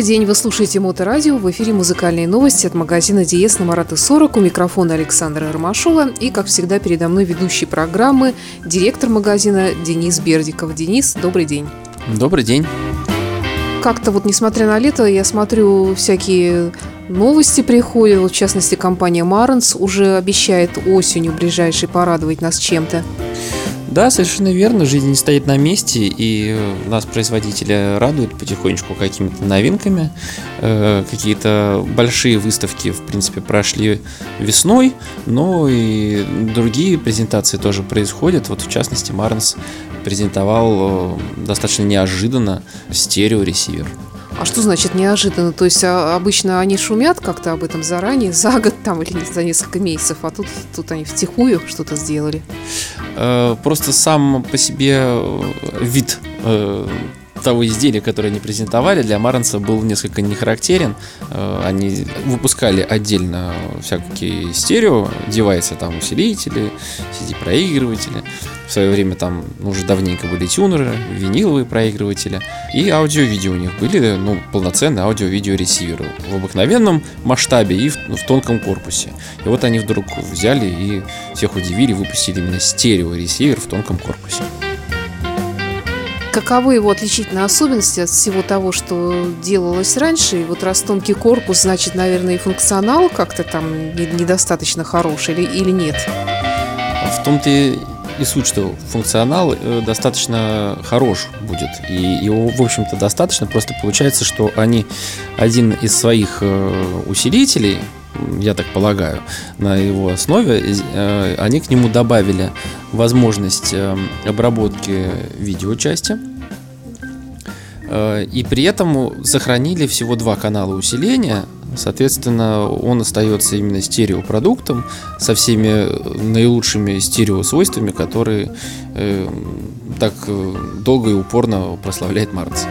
Добрый день, вы слушаете Моторадио. В эфире музыкальные новости от магазина Диес на Марата 40. У микрофона Александра Ромашова. И, как всегда, передо мной ведущий программы, директор магазина Денис Бердиков. Денис, добрый день. Добрый день. Как-то вот, несмотря на лето, я смотрю всякие новости приходят. Вот, в частности, компания Маранс уже обещает осенью ближайшей порадовать нас чем-то. Да, совершенно верно. Жизнь не стоит на месте, и нас производители радуют потихонечку какими-то новинками. Э, какие-то большие выставки, в принципе, прошли весной, но и другие презентации тоже происходят. Вот, в частности, Марнс презентовал э, достаточно неожиданно стереоресивер. А что значит неожиданно? То есть а, обычно они шумят как-то об этом заранее, за год там или за несколько месяцев, а тут, тут они втихую что-то сделали. Э, просто сам по себе э, вид э, того изделия, которое они презентовали, для Маранса был несколько не характерен. Э, они выпускали отдельно всякие стерео девайсы, там усилители, CD-проигрыватели. В свое время там уже давненько были тюнеры, виниловые проигрыватели. И аудио-видео у них были, ну, полноценные аудио-видео ресиверы в обыкновенном масштабе и в, ну, в тонком корпусе. И вот они вдруг взяли и всех удивили, выпустили именно стерео-ресивер в тонком корпусе. Каковы его отличительные особенности от всего того, что делалось раньше? И вот раз тонкий корпус, значит, наверное, и функционал как-то там недостаточно хороший или, или нет? В том-то и суть, что функционал э, достаточно хорош будет. И его, в общем-то, достаточно. Просто получается, что они один из своих э, усилителей, я так полагаю, на его основе, э, они к нему добавили возможность обработки видеочасти и при этом сохранили всего два канала усиления Соответственно, он остается именно стереопродуктом со всеми наилучшими стереосвойствами, которые э, так э, долго и упорно прославляет Marantz.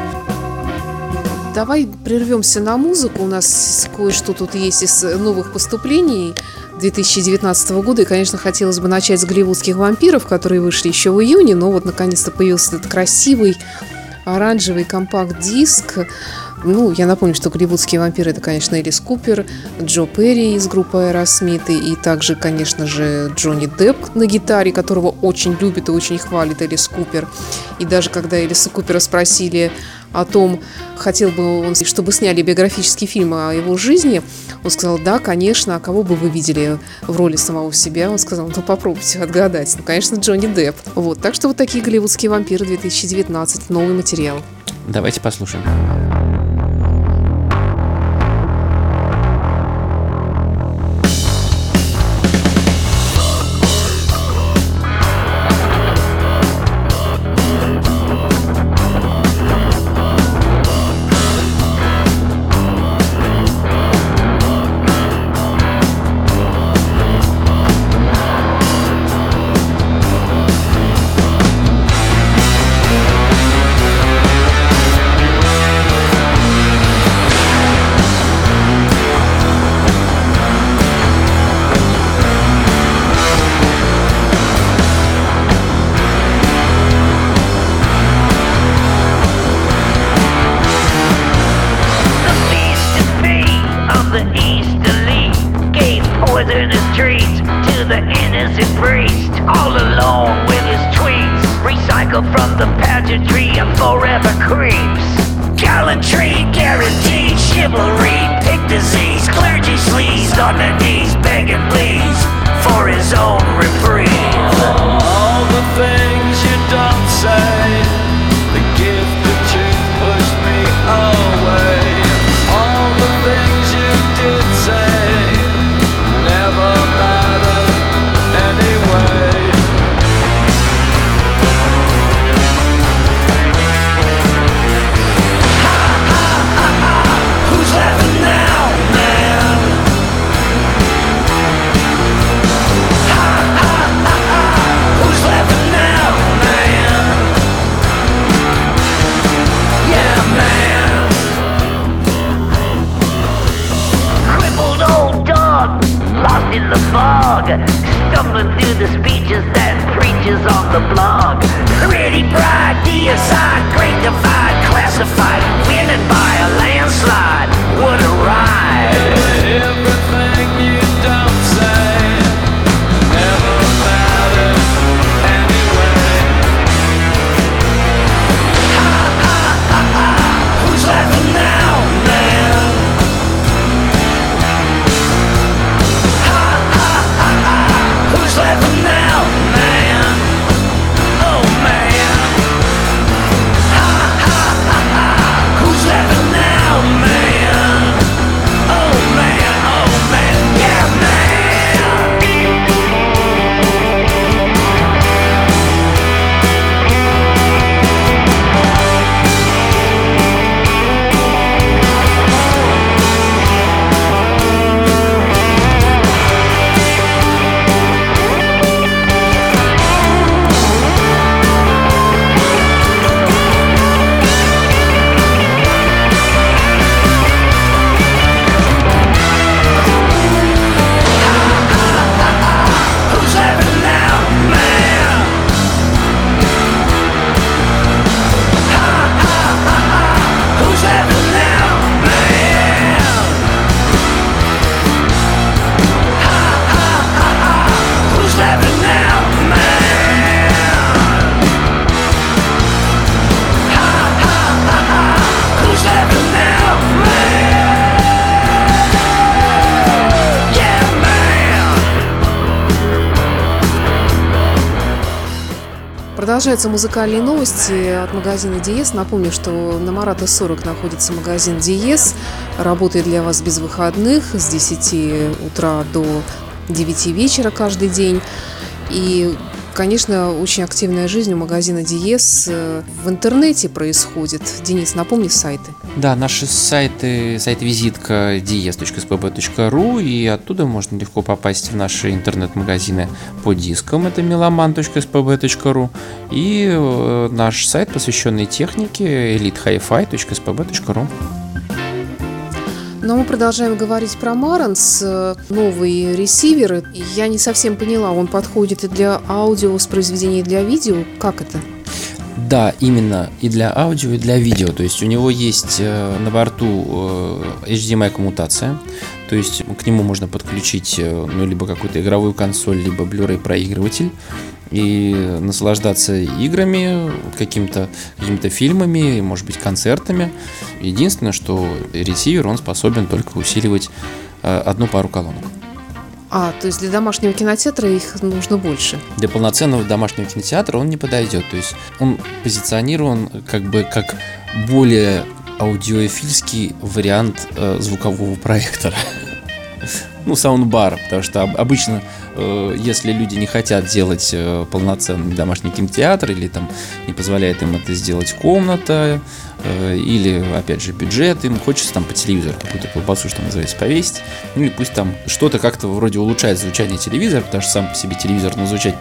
Давай прервемся на музыку. У нас кое-что тут есть из новых поступлений 2019 года. И, конечно, хотелось бы начать с голливудских вампиров, которые вышли еще в июне. Но вот наконец-то появился этот красивый оранжевый компакт-диск ну, я напомню, что голливудские вампиры это, конечно, Элис Купер, Джо Перри из группы Аэросмит и также, конечно же, Джонни Депп на гитаре, которого очень любит и очень хвалит Элис Купер. И даже когда Элиса Купера спросили о том, хотел бы он, чтобы сняли биографический фильм о его жизни, он сказал, да, конечно, а кого бы вы видели в роли самого себя? Он сказал, ну попробуйте отгадать. Ну, конечно, Джонни Депп. Вот, так что вот такие голливудские вампиры 2019, новый материал. Давайте послушаем. Продолжаются музыкальные новости от магазина Диес. Напомню, что на Марата 40 находится магазин Диес. Работает для вас без выходных с 10 утра до 9 вечера каждый день. И, конечно, очень активная жизнь у магазина Диес в интернете происходит. Денис, напомни сайты. Да, наши сайты, сайт-визитка dies.spb.ru, и оттуда можно легко попасть в наши интернет-магазины по дискам, это meloman.spb.ru, и э, наш сайт, посвященный технике, elitehifi.spb.ru. Но мы продолжаем говорить про Маранс, э, новый ресивер. Я не совсем поняла, он подходит и для аудио воспроизведения, и для видео. Как это? Да, именно и для аудио, и для видео. То есть у него есть э, на борту э, HDMI коммутация. То есть к нему можно подключить ну, либо какую-то игровую консоль, либо Blu-ray проигрыватель и наслаждаться играми, каким-то какими-то фильмами, может быть, концертами. Единственное, что ресивер, он способен только усиливать э, одну пару колонок. А, то есть для домашнего кинотеатра их нужно больше. Для полноценного домашнего кинотеатра он не подойдет. То есть он позиционирован как бы как более аудиофильский вариант э, звукового проектора. Ну, саундбар, потому что об- обычно, э, если люди не хотят делать э, полноценный домашний кинотеатр или там не позволяет им это сделать комната, э, или, опять же, бюджет, им хочется там по телевизору какую-то колбасу, что называется, повесить, ну или пусть там что-то как-то вроде улучшает звучание телевизора, потому что сам по себе телевизор ну, звучать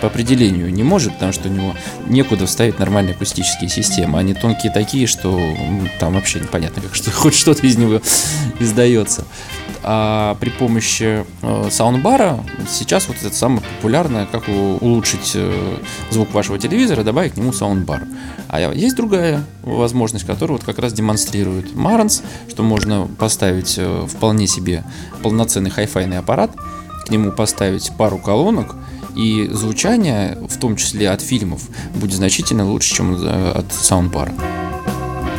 по определению не может, потому что у него некуда вставить нормальные акустические системы. Они тонкие такие, что м, там вообще непонятно, как что, хоть что-то из него издается. А при помощи э, саундбара сейчас вот это самое популярное, как у- улучшить э, звук вашего телевизора, добавить к нему саундбар. А есть другая возможность, которую вот как раз демонстрирует Marantz, что можно поставить э, вполне себе полноценный хай-файный аппарат, к нему поставить пару колонок, и звучание, в том числе от фильмов, будет значительно лучше, чем э, от саундбара.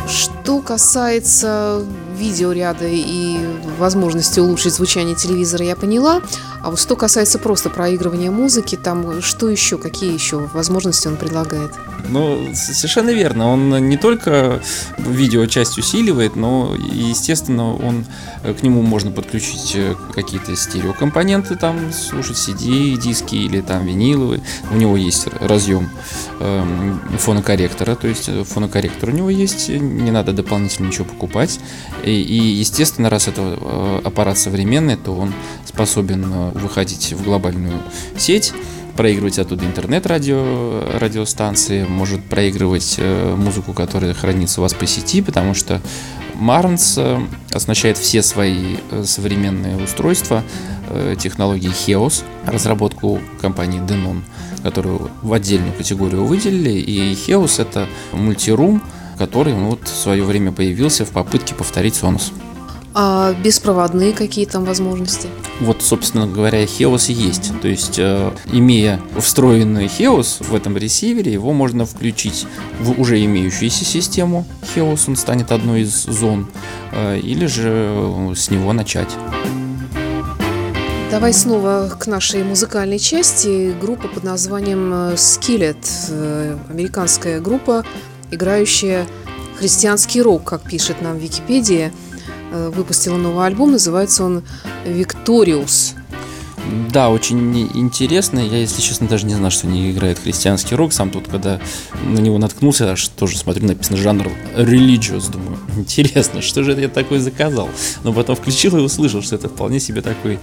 Что касается видеоряда и возможности улучшить звучание телевизора, я поняла. А вот что касается просто проигрывания музыки, там что еще, какие еще возможности он предлагает? Ну, совершенно верно. Он не только видео часть усиливает, но, естественно, он э, к нему можно подключить э, какие-то стереокомпоненты, там слушать CD, диски или там виниловые. У него есть разъем эм, фонокорректора, то есть э, фонокорректор у него есть, э, не надо дополнительно ничего покупать. И, и, естественно, раз это э, аппарат современный, то он способен э, выходить в глобальную сеть, проигрывать оттуда интернет-радио, радиостанции, может проигрывать э, музыку, которая хранится у вас по сети, потому что Marantz э, оснащает все свои э, современные устройства технологией HEOS, разработку компании Denon, которую в отдельную категорию выделили. И HEOS это мультирум, который ну, вот в свое время появился в попытке повторить Sonos. А беспроводные какие там возможности? Вот, собственно говоря, Хеос есть. То есть, э, имея встроенный Хеос в этом ресивере, его можно включить в уже имеющуюся систему Хеос, он станет одной из зон, э, или же э, с него начать. Давай снова к нашей музыкальной части. Группа под названием э, Skillet. э, Американская группа, играющая христианский рок, как пишет нам Википедия. Э, Выпустила новый альбом, называется он «Victorious». Да, очень интересно. Я, если честно, даже не знал, что они играют христианский рок. Сам тут, когда на него наткнулся, аж тоже смотрю, написано жанр religious. Думаю, интересно, что же это я такое заказал? Но потом включил и услышал, что это вполне себе такой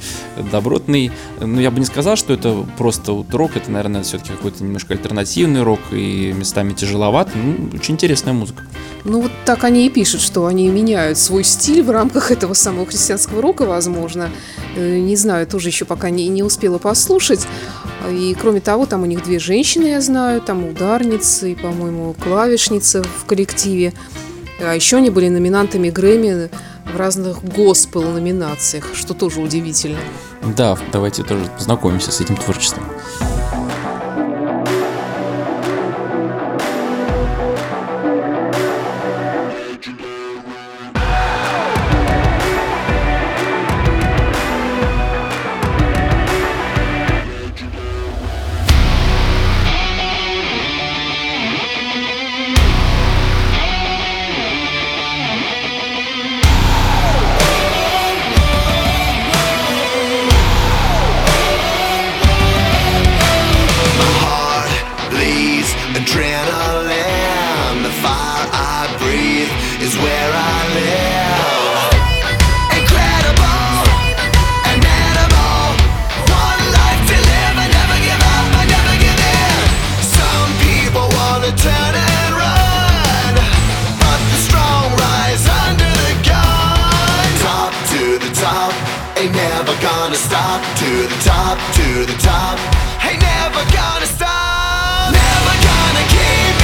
добротный. Ну, я бы не сказал, что это просто вот рок. Это, наверное, все-таки какой-то немножко альтернативный рок и местами тяжеловат. Ну, очень интересная музыка. Ну вот так они и пишут, что они меняют свой стиль в рамках этого самого христианского рока, возможно. Э, Не знаю, тоже еще пока не, не успела послушать. И кроме того, там у них две женщины, я знаю, там ударницы и, по-моему, клавишница в коллективе. А еще они были номинантами Грэмми в разных госпел номинациях, что тоже удивительно. Да, давайте тоже познакомимся с этим творчеством. To the top, to the top, ain't never gonna stop. Never gonna keep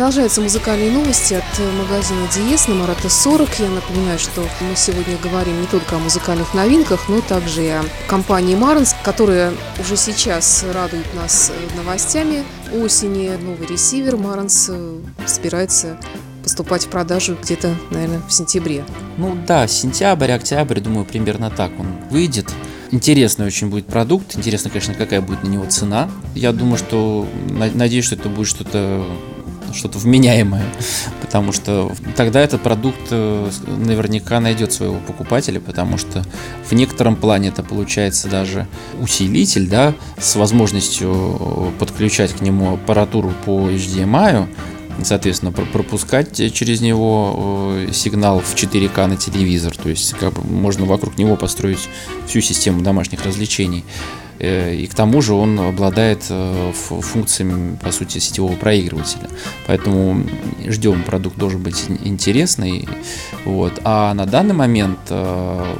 Продолжаются музыкальные новости от э, магазина Диес на Марата 40. Я напоминаю, что мы сегодня говорим не только о музыкальных новинках, но также и о компании Марнс, которая уже сейчас радует нас э, новостями осени. Новый ресивер Марнс э, собирается поступать в продажу где-то, наверное, в сентябре. Ну да, сентябрь, октябрь, думаю, примерно так он выйдет. Интересный очень будет продукт. Интересно, конечно, какая будет на него цена. Я думаю, что на- надеюсь, что это будет что-то что-то вменяемое, потому что тогда этот продукт э, наверняка найдет своего покупателя, потому что в некотором плане это получается даже усилитель, да, с возможностью э, подключать к нему аппаратуру по HDMI, соответственно, про- пропускать через него э, сигнал в 4К на телевизор. То есть как бы можно вокруг него построить всю систему домашних развлечений. Э, И к тому же он обладает э, фу- функциями, по сути, сетевого проигрывателя. Поэтому ждем, продукт должен быть ин- интересный. Вот. А на данный момент э,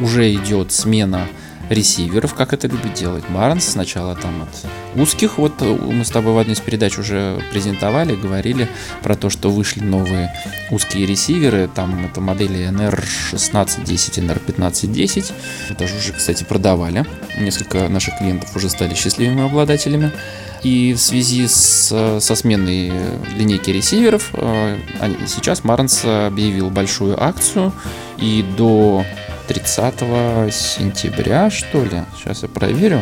уже идет смена ресиверов, как это любит делать Барнс. Сначала там от узких, вот э, мы с тобой в одной из передач уже презентовали, говорили про то, что вышли новые узкие ресиверы, там это модели NR1610, NR1510, даже уже, кстати, продавали, несколько наших клиентов уже стали счастливыми обладателями. И в связи с, со сменой линейки ресиверов э, сейчас Марнс объявил большую акцию, и до 30 сентября, что ли, сейчас я проверю,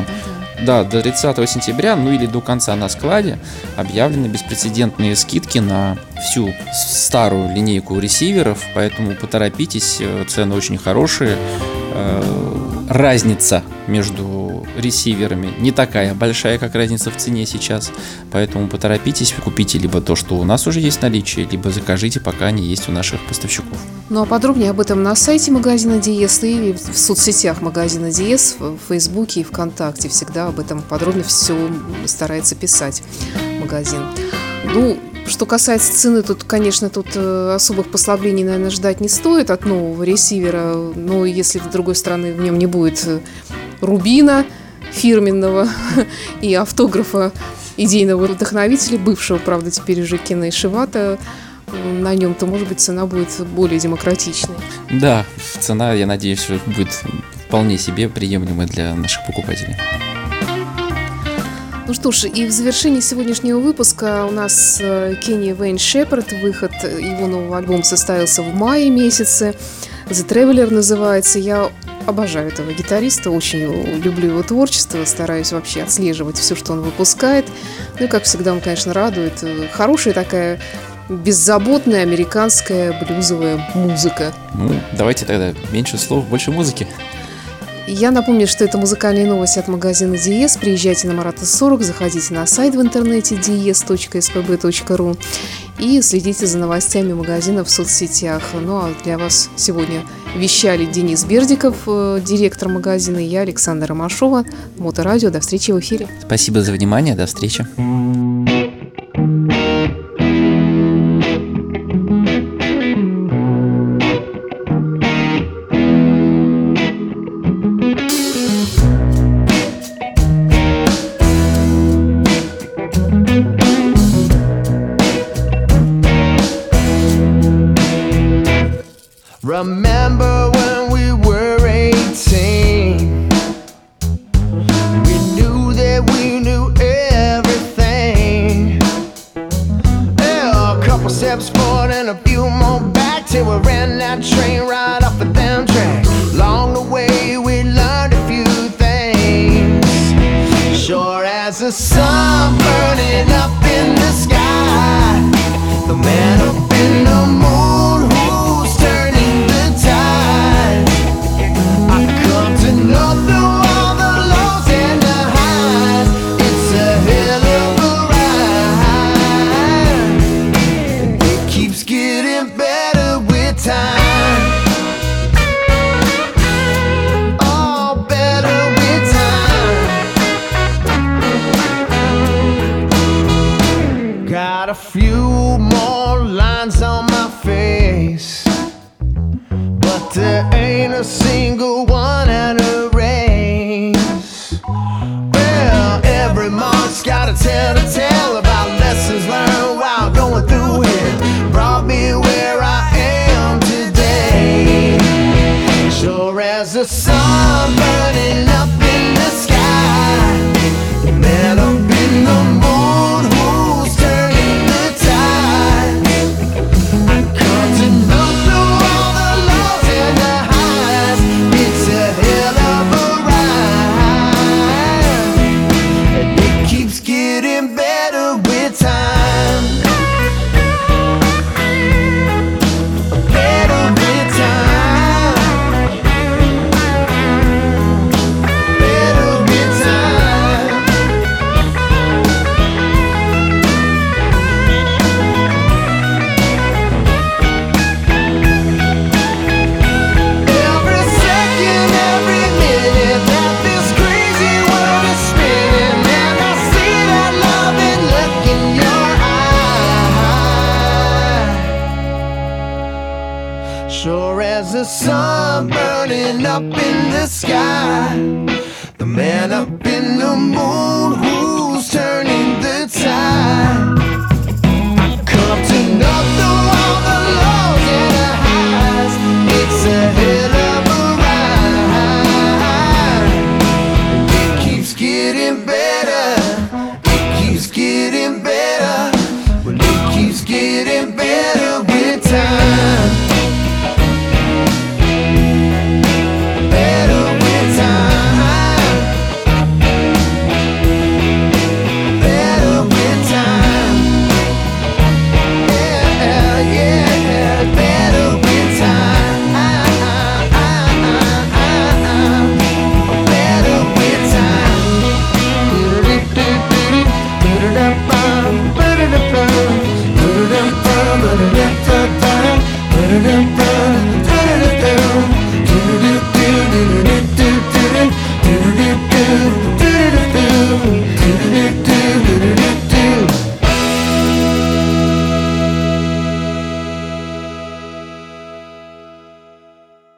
да, до 30 сентября, ну или до конца на складе объявлены беспрецедентные скидки на всю старую линейку ресиверов, поэтому поторопитесь, э, цены очень хорошие. Э, Разница между ресиверами не такая большая, как разница в цене сейчас, поэтому поторопитесь, купите либо то, что у нас уже есть в наличии, либо закажите, пока они есть у наших поставщиков. Ну а подробнее об этом на сайте магазина Диес и в соцсетях магазина Диес, в Фейсбуке и ВКонтакте. Всегда об этом подробно все старается писать магазин. Ну, что касается цены, тут, конечно, тут э, особых послаблений, наверное, ждать не стоит от нового ресивера. Но если, с другой стороны, в нем не будет э, рубина фирменного и автографа идейного вдохновителя, бывшего, правда, теперь уже Кена э, на нем, то, может быть, цена будет более демократичной. Да, цена, я надеюсь, будет вполне себе приемлемой для наших покупателей. Ну что ж, и в завершении сегодняшнего выпуска у нас э, Кенни Вейн Шепард. Выход его нового альбома состоялся в мае месяце. The Traveler называется. Я обожаю этого гитариста, очень люблю его творчество, стараюсь вообще отслеживать все, что он выпускает. Ну и, как всегда, он, конечно, радует. Хорошая такая беззаботная американская блюзовая музыка. Ну, давайте тогда меньше слов, больше музыки. Я напомню, что это музыкальные новости от магазина Диес. Приезжайте на Марата 40, заходите на сайт в интернете dies.spb.ru и следите за новостями магазина в соцсетях. Ну а для вас сегодня вещали Денис Бердиков, э, директор магазина, и я, Александра Ромашова, Моторадио. До встречи в эфире. Спасибо за внимание, до встречи. A few more lines on my face. But there ain't a single one at a race. Well, every mark's got a tale There's a sun burning up in the sky. The man up in the moon who's turning the tide.